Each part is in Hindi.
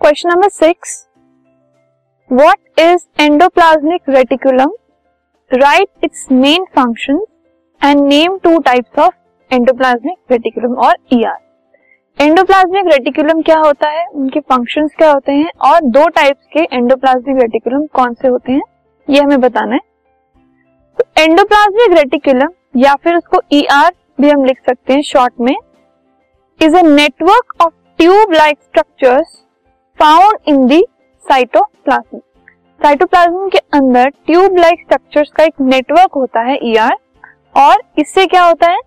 Question number six. What is endoplasmic reticulum right its main function and name two types of endoplasmic reticulum और ईआर एंडोप्लाज्मिक रेटिकुलम क्या होता है? उनके फ़ंक्शंस क्या होते हैं? और दो टाइप्स के एंडोप्लाज्मिक रेटिकुलम कौन से होते हैं? ये हमें बताना है। तो एंडोप्लाज्मिक रेटिकुलम या फिर उसको ईआर e भी हम लिख सकते हैं शॉर्ट में is a network of tube like structures found in the cytoplasm cytoplasm के अंदर ट्यूब लाइक स्ट्रक्चर्स का एक नेटवर्क होता है ईआर e और इससे क्या होता है?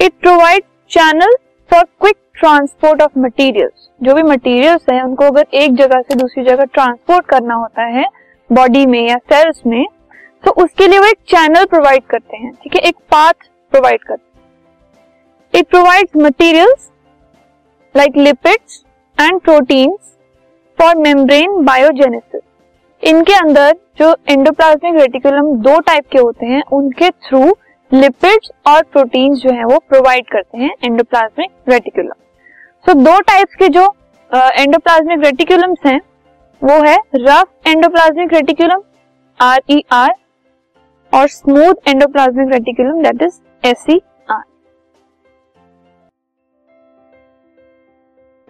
It provide channel for quick transport of materials जो भी मटेरियल्स हैं, उनको अगर एक जगह से दूसरी जगह ट्रांसपोर्ट करना होता है बॉडी में या सेल्स में तो उसके लिए वो एक चैनल प्रोवाइड करते हैं, ठीक है? एक पाथ प्रोवाइड करते हैं. It provides materials like lipids and proteins for membrane biogenesis इनके अंदर जो एंडोप्लाज्मिक रेटिकुलम दो टाइप के होते हैं, उनके थ्रू लिपिड्स और प्रोटीन्स जो है वो प्रोवाइड करते हैं एंडोप्लाज्मिक रेटिकुलम सो दो टाइप्स के जो एंडोप्लाज्मिक रेटिकुलम्स हैं, वो है rough endoplasmic reticulum R E R और smooth endoplasmic reticulum that is S C